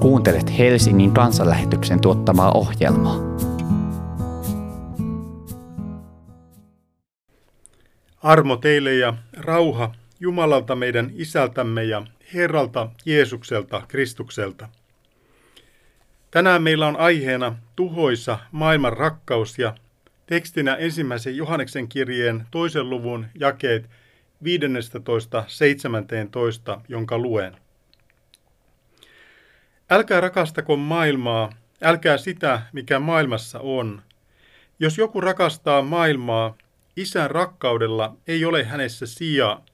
Kuuntelet Helsingin kansanlähetyksen tuottamaa ohjelmaa. Armo teille ja rauha Jumalalta meidän Isältämme ja Herralta Jeesukselta Kristukselta. Tänään meillä on aiheena tuhoisa maailman rakkaus ja tekstinä ensimmäisen Johanneksen kirjeen toisen luvun jakeet 15.17, jonka luen. Älkää rakastako maailmaa, älkää sitä, mikä maailmassa on. Jos joku rakastaa maailmaa, isän rakkaudella ei ole hänessä sijaa.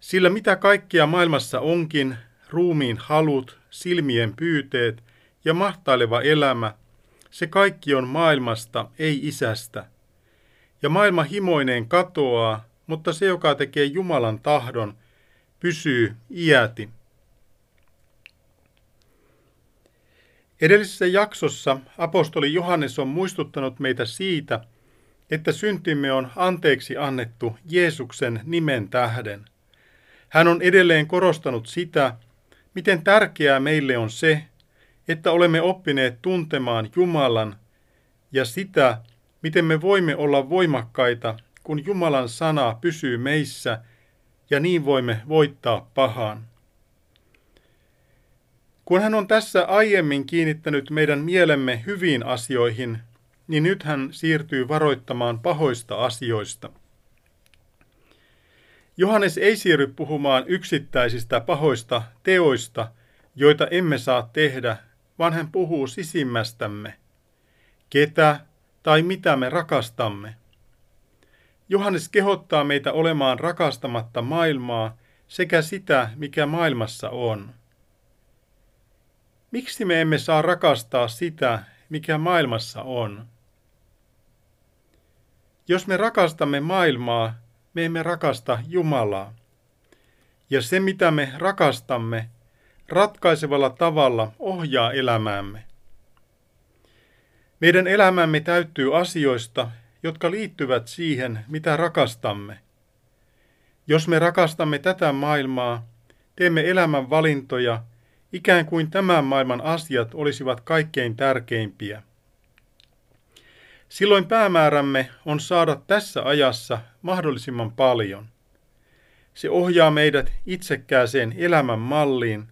Sillä mitä kaikkea maailmassa onkin, ruumiin halut, silmien pyyteet ja mahtaileva elämä, se kaikki on maailmasta, ei isästä. Ja maailma himoineen katoaa, mutta se, joka tekee Jumalan tahdon, pysyy iäti. Edellisessä jaksossa apostoli Johannes on muistuttanut meitä siitä, että syntimme on anteeksi annettu Jeesuksen nimen tähden. Hän on edelleen korostanut sitä, miten tärkeää meille on se, että olemme oppineet tuntemaan Jumalan ja sitä, miten me voimme olla voimakkaita, kun Jumalan sana pysyy meissä ja niin voimme voittaa pahan. Kun hän on tässä aiemmin kiinnittänyt meidän mielemme hyviin asioihin, niin nyt hän siirtyy varoittamaan pahoista asioista. Johannes ei siirry puhumaan yksittäisistä pahoista teoista, joita emme saa tehdä, vaan hän puhuu sisimmästämme. Ketä tai mitä me rakastamme. Johannes kehottaa meitä olemaan rakastamatta maailmaa sekä sitä, mikä maailmassa on. Miksi me emme saa rakastaa sitä, mikä maailmassa on? Jos me rakastamme maailmaa, me emme rakasta Jumalaa. Ja se, mitä me rakastamme, ratkaisevalla tavalla ohjaa elämäämme. Meidän elämämme täyttyy asioista, jotka liittyvät siihen, mitä rakastamme. Jos me rakastamme tätä maailmaa, teemme elämän valintoja, ikään kuin tämän maailman asiat olisivat kaikkein tärkeimpiä. Silloin päämäärämme on saada tässä ajassa mahdollisimman paljon. Se ohjaa meidät itsekkääseen elämän malliin,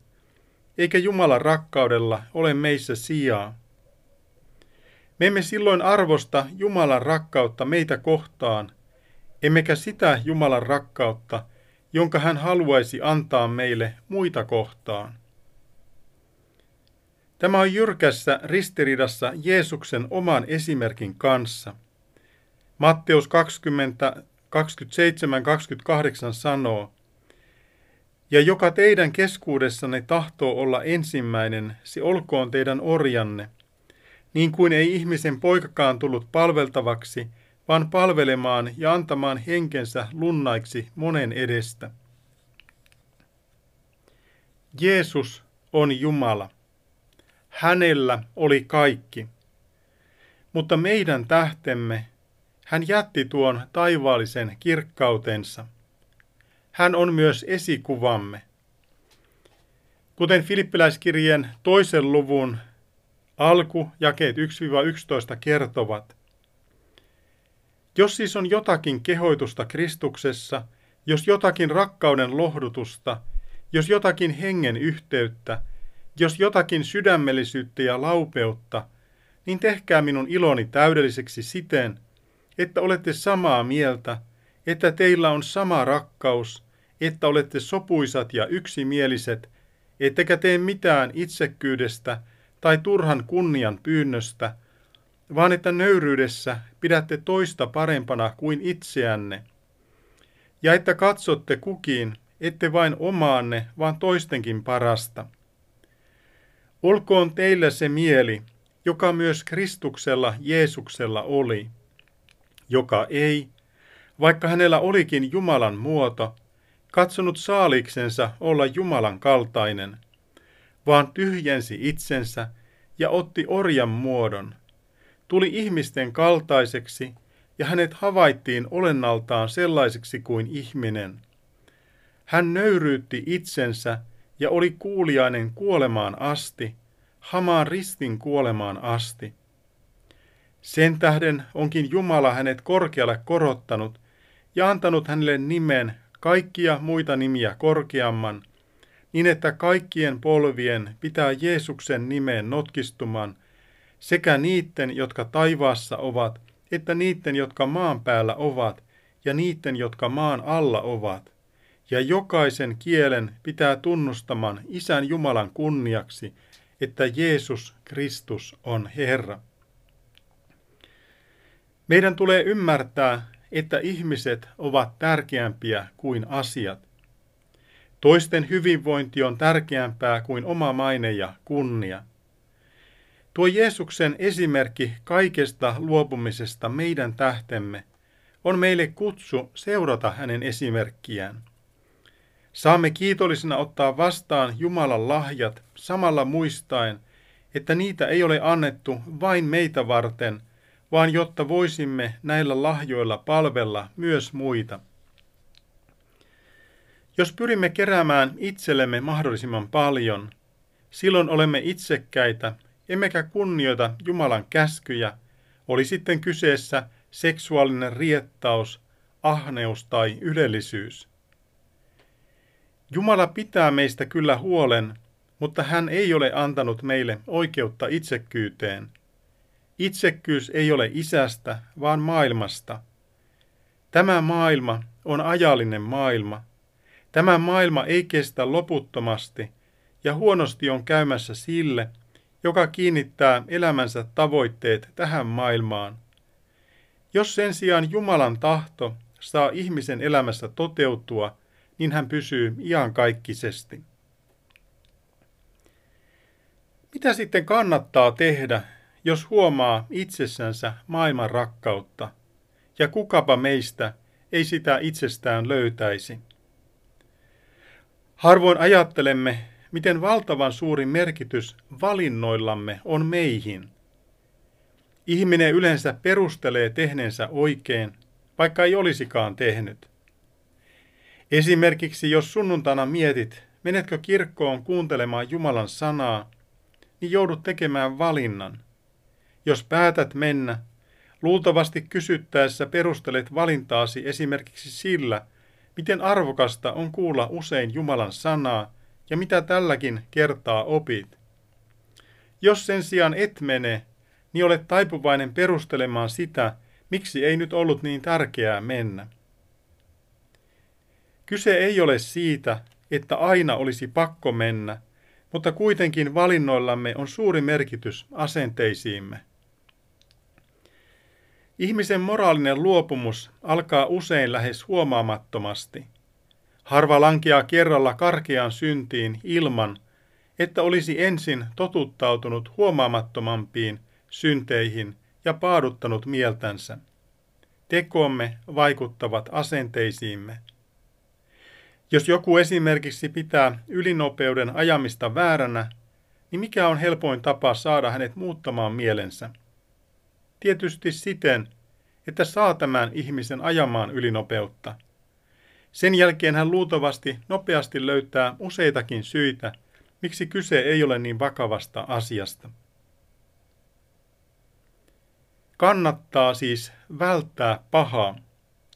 eikä Jumalan rakkaudella ole meissä sijaa. Me emme silloin arvosta Jumalan rakkautta meitä kohtaan, emmekä sitä Jumalan rakkautta, jonka hän haluaisi antaa meille muita kohtaan. Tämä on jyrkässä ristiriidassa Jeesuksen oman esimerkin kanssa. Matteus 20, 27, 28 sanoo, Ja joka teidän keskuudessanne tahtoo olla ensimmäinen, se olkoon teidän orjanne, niin kuin ei ihmisen poikakaan tullut palveltavaksi, vaan palvelemaan ja antamaan henkensä lunnaiksi monen edestä. Jeesus on Jumala. Hänellä oli kaikki. Mutta meidän tähtemme hän jätti tuon taivaallisen kirkkautensa. Hän on myös esikuvamme. Kuten Filippiläiskirjeen toisen luvun alku, jakeet 1-11 kertovat. Jos siis on jotakin kehoitusta Kristuksessa, jos jotakin rakkauden lohdutusta, jos jotakin hengen yhteyttä, jos jotakin sydämellisyyttä ja laupeutta, niin tehkää minun iloni täydelliseksi siten, että olette samaa mieltä, että teillä on sama rakkaus, että olette sopuisat ja yksimieliset, ettekä tee mitään itsekkyydestä tai turhan kunnian pyynnöstä, vaan että nöyryydessä pidätte toista parempana kuin itseänne, ja että katsotte kukin, ette vain omaanne, vaan toistenkin parasta. Olkoon teillä se mieli, joka myös Kristuksella Jeesuksella oli, joka ei, vaikka hänellä olikin Jumalan muoto, katsonut saaliksensa olla Jumalan kaltainen, vaan tyhjensi itsensä ja otti orjan muodon, tuli ihmisten kaltaiseksi ja hänet havaittiin olennaltaan sellaiseksi kuin ihminen. Hän nöyryytti itsensä ja oli kuuliainen kuolemaan asti, hamaan ristin kuolemaan asti. Sen tähden onkin Jumala hänet korkealle korottanut ja antanut hänelle nimen kaikkia muita nimiä korkeamman, niin että kaikkien polvien pitää Jeesuksen nimeen notkistumaan, sekä niiden, jotka taivaassa ovat, että niiden, jotka maan päällä ovat, ja niiden, jotka maan alla ovat. Ja jokaisen kielen pitää tunnustamaan Isän Jumalan kunniaksi, että Jeesus Kristus on Herra. Meidän tulee ymmärtää, että ihmiset ovat tärkeämpiä kuin asiat. Toisten hyvinvointi on tärkeämpää kuin oma maine ja kunnia. Tuo Jeesuksen esimerkki kaikesta luopumisesta meidän tähtemme on meille kutsu seurata hänen esimerkkiään. Saamme kiitollisena ottaa vastaan Jumalan lahjat samalla muistaen, että niitä ei ole annettu vain meitä varten, vaan jotta voisimme näillä lahjoilla palvella myös muita. Jos pyrimme keräämään itsellemme mahdollisimman paljon, silloin olemme itsekkäitä, emmekä kunnioita Jumalan käskyjä, oli sitten kyseessä seksuaalinen riettaus, ahneus tai ylellisyys. Jumala pitää meistä kyllä huolen, mutta hän ei ole antanut meille oikeutta itsekkyyteen. Itsekkyys ei ole isästä, vaan maailmasta. Tämä maailma on ajallinen maailma. Tämä maailma ei kestä loputtomasti, ja huonosti on käymässä sille, joka kiinnittää elämänsä tavoitteet tähän maailmaan. Jos sen sijaan Jumalan tahto saa ihmisen elämässä toteutua, niin hän pysyy iankaikkisesti. Mitä sitten kannattaa tehdä, jos huomaa itsessänsä maailman rakkautta, ja kukapa meistä ei sitä itsestään löytäisi? Harvoin ajattelemme, miten valtavan suuri merkitys valinnoillamme on meihin. Ihminen yleensä perustelee tehneensä oikein, vaikka ei olisikaan tehnyt. Esimerkiksi jos sunnuntaina mietit, menetkö kirkkoon kuuntelemaan Jumalan sanaa, niin joudut tekemään valinnan. Jos päätät mennä, luultavasti kysyttäessä perustelet valintaasi esimerkiksi sillä, miten arvokasta on kuulla usein Jumalan sanaa ja mitä tälläkin kertaa opit. Jos sen sijaan et mene, niin olet taipuvainen perustelemaan sitä, miksi ei nyt ollut niin tärkeää mennä. Kyse ei ole siitä, että aina olisi pakko mennä, mutta kuitenkin valinnoillamme on suuri merkitys asenteisiimme. Ihmisen moraalinen luopumus alkaa usein lähes huomaamattomasti. Harva lankeaa kerralla karkeaan syntiin ilman, että olisi ensin totuttautunut huomaamattomampiin synteihin ja paaduttanut mieltänsä. Tekomme vaikuttavat asenteisiimme. Jos joku esimerkiksi pitää ylinopeuden ajamista vääränä, niin mikä on helpoin tapa saada hänet muuttamaan mielensä? Tietysti siten, että saa tämän ihmisen ajamaan ylinopeutta. Sen jälkeen hän luultavasti nopeasti löytää useitakin syitä, miksi kyse ei ole niin vakavasta asiasta. Kannattaa siis välttää pahaa.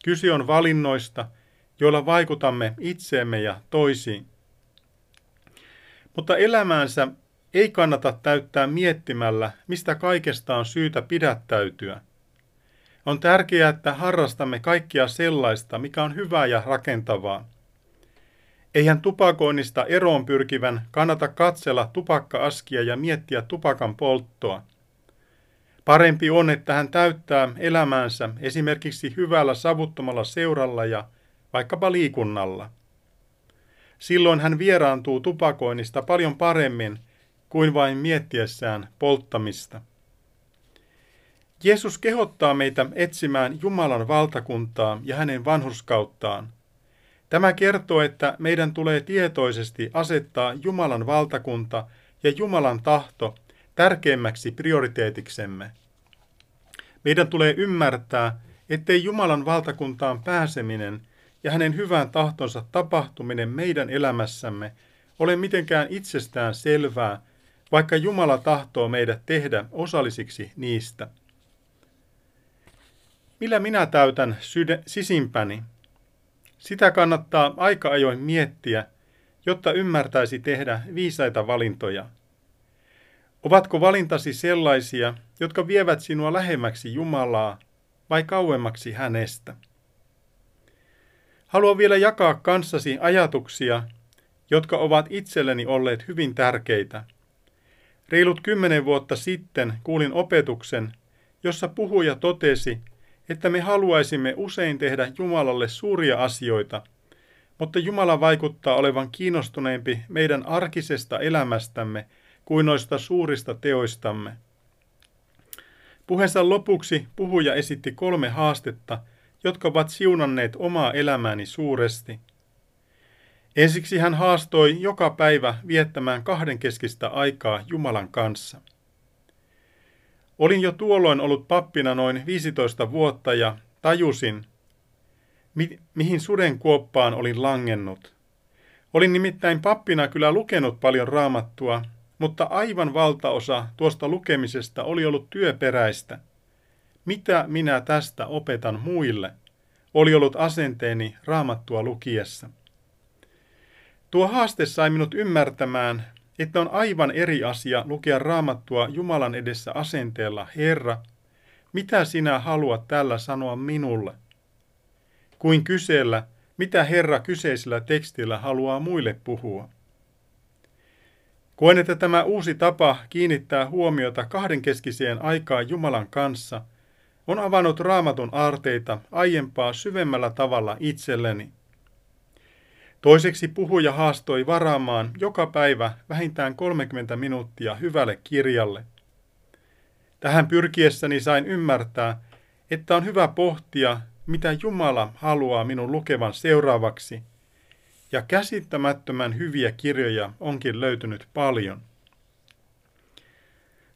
Kyse on valinnoista – joilla vaikutamme itseemme ja toisiin. Mutta elämäänsä ei kannata täyttää miettimällä, mistä kaikesta on syytä pidättäytyä. On tärkeää, että harrastamme kaikkia sellaista, mikä on hyvää ja rakentavaa. Eihän tupakoinnista eroon pyrkivän kannata katsella tupakka-askia ja miettiä tupakan polttoa. Parempi on, että hän täyttää elämäänsä esimerkiksi hyvällä savuttomalla seuralla ja vaikkapa liikunnalla. Silloin hän vieraantuu tupakoinnista paljon paremmin kuin vain miettiessään polttamista. Jeesus kehottaa meitä etsimään Jumalan valtakuntaa ja hänen vanhurskauttaan. Tämä kertoo, että meidän tulee tietoisesti asettaa Jumalan valtakunta ja Jumalan tahto tärkeimmäksi prioriteetiksemme. Meidän tulee ymmärtää, ettei Jumalan valtakuntaan pääseminen ja hänen hyvän tahtonsa tapahtuminen meidän elämässämme ole mitenkään itsestään selvää, vaikka Jumala tahtoo meidät tehdä osallisiksi niistä. Millä minä täytän sydä, sisimpäni? Sitä kannattaa aika ajoin miettiä, jotta ymmärtäisi tehdä viisaita valintoja. Ovatko valintasi sellaisia, jotka vievät sinua lähemmäksi Jumalaa vai kauemmaksi hänestä? Haluan vielä jakaa kanssasi ajatuksia, jotka ovat itselleni olleet hyvin tärkeitä. Reilut kymmenen vuotta sitten kuulin opetuksen, jossa puhuja totesi, että me haluaisimme usein tehdä Jumalalle suuria asioita, mutta Jumala vaikuttaa olevan kiinnostuneempi meidän arkisesta elämästämme kuin noista suurista teoistamme. Puheensa lopuksi puhuja esitti kolme haastetta, jotka ovat siunanneet omaa elämääni suuresti. Ensiksi hän haastoi joka päivä viettämään kahdenkeskistä aikaa Jumalan kanssa. Olin jo tuolloin ollut pappina noin 15 vuotta ja tajusin, mi- mihin suden kuoppaan olin langennut. Olin nimittäin pappina kyllä lukenut paljon raamattua, mutta aivan valtaosa tuosta lukemisesta oli ollut työperäistä. Mitä minä tästä opetan muille? Oli ollut asenteeni raamattua lukiessa. Tuo haaste sai minut ymmärtämään, että on aivan eri asia lukea raamattua Jumalan edessä asenteella, Herra, mitä sinä haluat tällä sanoa minulle? Kuin kysellä, mitä Herra kyseisellä tekstillä haluaa muille puhua. Koen, että tämä uusi tapa kiinnittää huomiota kahdenkeskiseen aikaan Jumalan kanssa on avannut raamatun aarteita aiempaa syvemmällä tavalla itselleni. Toiseksi puhuja haastoi varaamaan joka päivä vähintään 30 minuuttia hyvälle kirjalle. Tähän pyrkiessäni sain ymmärtää, että on hyvä pohtia, mitä Jumala haluaa minun lukevan seuraavaksi, ja käsittämättömän hyviä kirjoja onkin löytynyt paljon.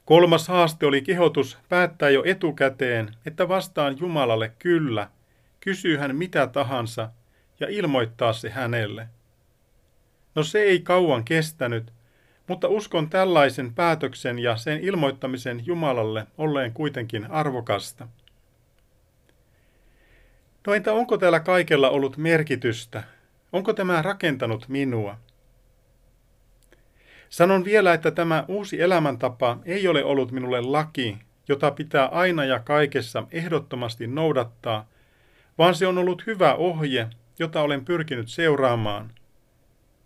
Kolmas haaste oli kehotus päättää jo etukäteen, että vastaan Jumalalle kyllä, kysyy hän mitä tahansa – ja ilmoittaa se hänelle. No se ei kauan kestänyt, mutta uskon tällaisen päätöksen ja sen ilmoittamisen Jumalalle olleen kuitenkin arvokasta. No entä onko täällä kaikella ollut merkitystä? Onko tämä rakentanut minua? Sanon vielä, että tämä uusi elämäntapa ei ole ollut minulle laki, jota pitää aina ja kaikessa ehdottomasti noudattaa, vaan se on ollut hyvä ohje, jota olen pyrkinyt seuraamaan.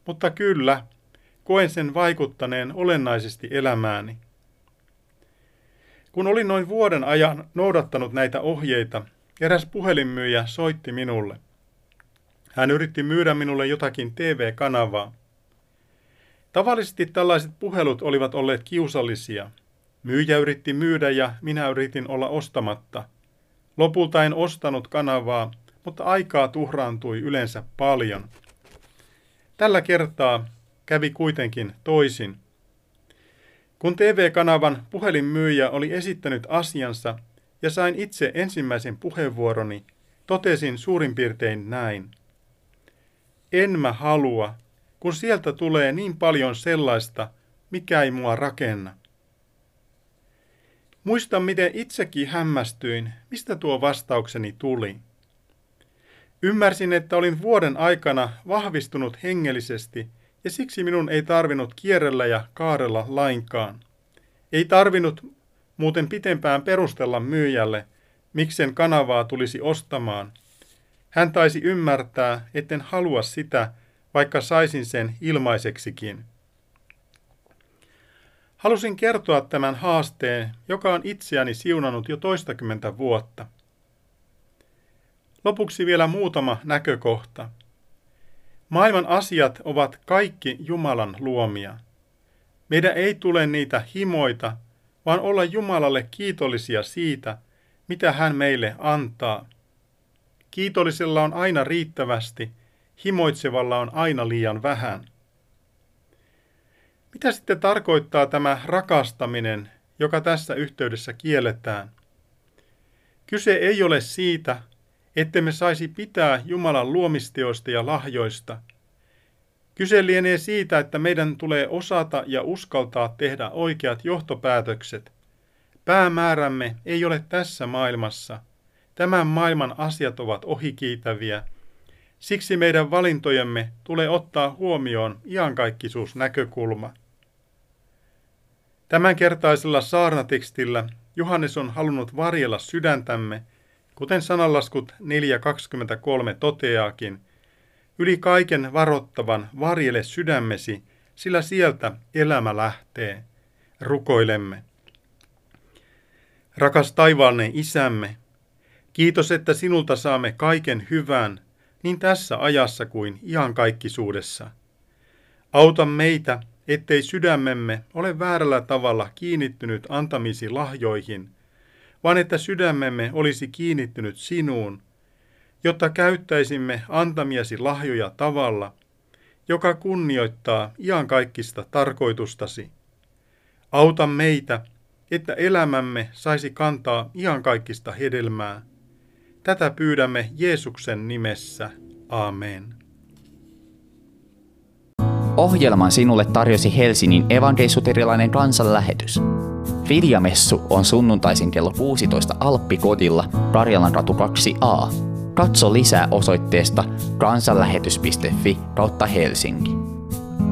Mutta kyllä, koen sen vaikuttaneen olennaisesti elämääni. Kun olin noin vuoden ajan noudattanut näitä ohjeita, eräs puhelinmyyjä soitti minulle. Hän yritti myydä minulle jotakin TV-kanavaa. Tavallisesti tällaiset puhelut olivat olleet kiusallisia. Myyjä yritti myydä ja minä yritin olla ostamatta. Lopulta en ostanut kanavaa, mutta aikaa tuhraantui yleensä paljon. Tällä kertaa kävi kuitenkin toisin. Kun TV-kanavan puhelinmyyjä oli esittänyt asiansa ja sain itse ensimmäisen puheenvuoroni, totesin suurin piirtein näin. En mä halua, kun sieltä tulee niin paljon sellaista, mikä ei mua rakenna. Muistan, miten itsekin hämmästyin, mistä tuo vastaukseni tuli. Ymmärsin, että olin vuoden aikana vahvistunut hengellisesti ja siksi minun ei tarvinnut kierrellä ja kaarella lainkaan. Ei tarvinnut muuten pitempään perustella myyjälle, miksen kanavaa tulisi ostamaan. Hän taisi ymmärtää, etten halua sitä, vaikka saisin sen ilmaiseksikin. Halusin kertoa tämän haasteen, joka on itseäni siunannut jo toistakymmentä vuotta – Lopuksi vielä muutama näkökohta. Maailman asiat ovat kaikki Jumalan luomia. Meidän ei tule niitä himoita, vaan olla Jumalalle kiitollisia siitä, mitä hän meille antaa. Kiitollisella on aina riittävästi, himoitsevalla on aina liian vähän. Mitä sitten tarkoittaa tämä rakastaminen, joka tässä yhteydessä kielletään? Kyse ei ole siitä, ettemme saisi pitää Jumalan luomisteoista ja lahjoista. Kyse lienee siitä, että meidän tulee osata ja uskaltaa tehdä oikeat johtopäätökset. Päämäärämme ei ole tässä maailmassa. Tämän maailman asiat ovat ohikiitäviä. Siksi meidän valintojemme tulee ottaa huomioon iankaikkisuusnäkökulma. Tämänkertaisella saarnatekstillä Johannes on halunnut varjella sydäntämme, kuten sananlaskut 4.23 toteaakin, yli kaiken varottavan varjele sydämesi, sillä sieltä elämä lähtee. Rukoilemme. Rakas taivaallinen isämme, kiitos, että sinulta saamme kaiken hyvän, niin tässä ajassa kuin ihan kaikkisuudessa. Auta meitä, ettei sydämemme ole väärällä tavalla kiinnittynyt antamisi lahjoihin, vaan että sydämemme olisi kiinnittynyt sinuun, jotta käyttäisimme antamiasi lahjoja tavalla, joka kunnioittaa kaikkista tarkoitustasi. Auta meitä, että elämämme saisi kantaa kaikista hedelmää. Tätä pyydämme Jeesuksen nimessä. Amen. Ohjelman sinulle tarjosi Helsingin evankeisuterilainen kansanlähetys. Viljamessu on sunnuntaisin kello 16 Alppikodilla, Karjalan katu 2a. Katso lisää osoitteesta kansanlähetys.fi kautta Helsinki.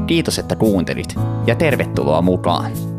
Kiitos, että kuuntelit ja tervetuloa mukaan!